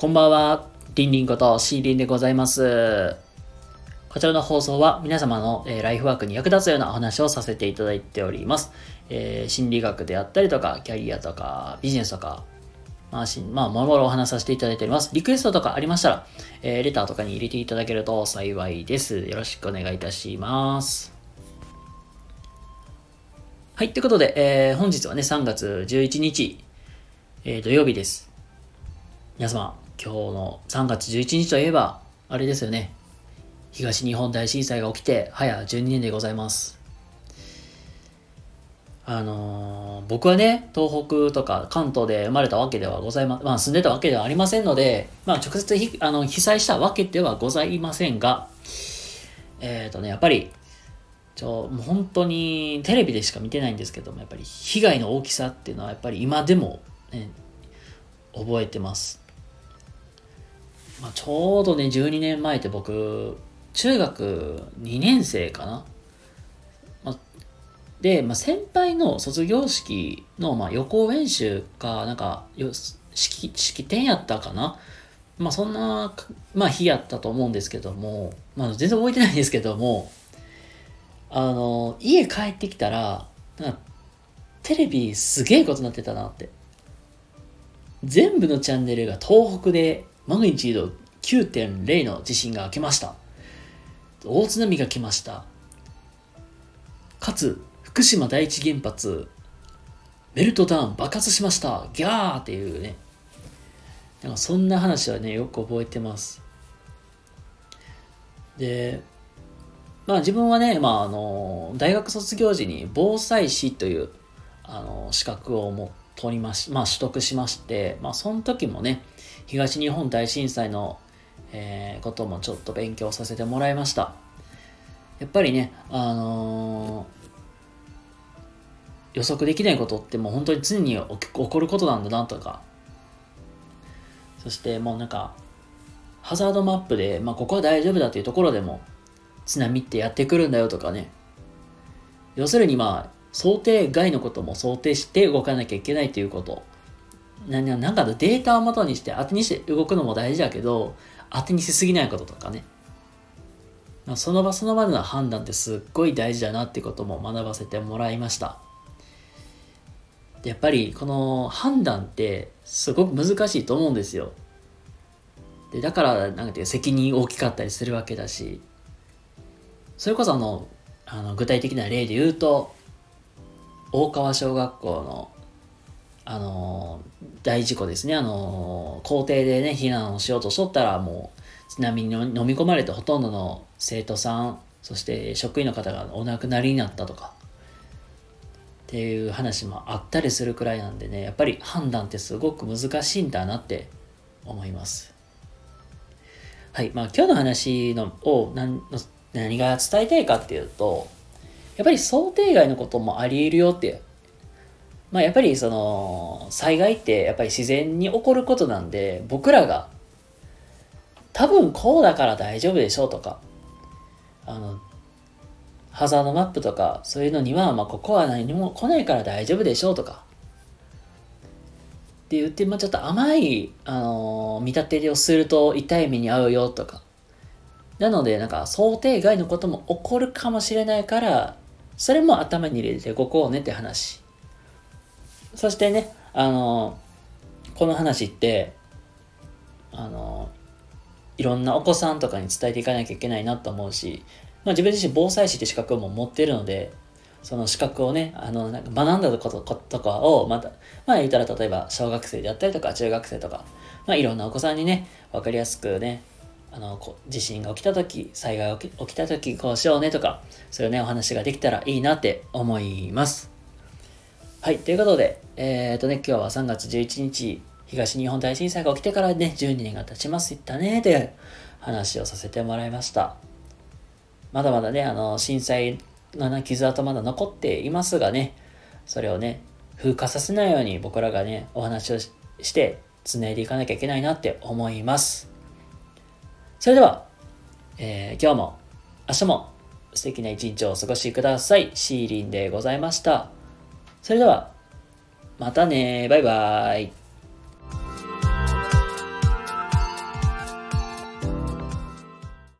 こんばんは、りんりんことしーりんでございます。こちらの放送は皆様の、えライフワークに役立つようなお話をさせていただいております。えー心理学であったりとか、キャリアとか、ビジネスとか、まあ、しまあ、もろもろお話させていただいております。リクエストとかありましたら、えーレターとかに入れていただけると幸いです。よろしくお願いいたします。はい、ということで、えー本日はね、3月11日、えー土曜日です。皆様、今日の3月11日といえば、あれですよね。東日本大震災が起きて、早12年でございます。あのー僕はね、東北とか関東で生まれたわけではございま、まあ住んでたわけではありませんので、まあ直接ひあの被災したわけではございませんが、えっ、とね、やっぱり、ちょ、もう本当にテレビでしか見てないんですけども、やっぱり被害の大きさっていうのはやっぱり今でも、ね、覚えてます。まあ、ちょうどね、12年前って僕、中学2年生かな。まあ、で、まあ、先輩の卒業式の、まあ、予行演習か、なんか、式、式典やったかな。まあ、そんな、まあ、日やったと思うんですけども、まあ、全然覚えてないんですけども、あの、家帰ってきたら、なんか、テレビすげえことになってたなって。全部のチャンネルが東北でマグニチュード9.0の地震が来ました。大津波が来ました。かつ、福島第一原発、メルトダウン爆発しました。ギャーっていうね。なんかそんな話はね、よく覚えてます。で、まあ自分はね、まああの、大学卒業時に防災士という、あの、資格をも取りまし、まあ取得しまして、まあその時もね、東日本大震災の、えーこともちょっと勉強させてもらいました。やっぱりね、あのー予測できないことってもう本当に常に起こることなんだなとか、そしてもうなんか、ハザードマップで、まあここは大丈夫だというところでも、津波ってやってくるんだよとかね。要するにまあ、想定外のことも想定して動かなきゃいけないということ。なななんかのデータを元にして当てにして動くのも大事だけど、当てにしすぎないこととかね。その場その場での判断ってすっごい大事だなってことも学ばせてもらいました。やっぱりこの判断ってすごく難しいと思うんですよ。でだからなんていう責任大きかったりするわけだしそれこそあのあの具体的な例で言うと大川小学校のあの大事故ですね。あの校庭でね避難をしようとしとったらもう津波に飲み込まれてほとんどの生徒さんそして職員の方がお亡くなりになったとか。っていう話もあったりするくらいなんでねやっぱり判断ってすごく難しいんだなって思います。はい。まあ今日の話のを何の何が伝えたいかっていうとやっぱり想定外のこともあり得るよってまあやっぱりその災害ってやっぱり自然に起こることなんで僕らが多分こうだから大丈夫でしょうとかあのハザードマップとかそういうのには、まあ、ここは何も来ないから大丈夫でしょうとかって言って、まあ、ちょっと甘い、あの見立てをすると痛い目に遭うよとかなのでなんか想定外のことも起こるかもしれないからそれも頭に入れて動こうねって話。そしてねあのこの話ってあのいろんなお子さんとかに伝えていかなきゃいけないなと思うし、まあ、自分自身防災士って資格も持ってるのでその資格をねあのなんか学んだこととかをまたまあ言ったら例えば小学生であったりとか中学生とか、まあ、いろんなお子さんにね分かりやすくねあのこ地震が起きた時災害が起き起きた時こうしようねとかそういうねお話ができたらいいなって思います。はいということでえっ、とね今日は3月11日東日本大震災が起きてからね12年が経ちますいったねという話をさせてもらいましたまだまだね、あの、震災の傷跡まだ残っていますがね、それをね、風化させないように僕らがね、お話をしして、繋いでいかなきゃいけないなって思います。それでは、えー今日も、明日も素敵な一日をお過ごしください。シーリンでございました。それでは、またねバイバイ。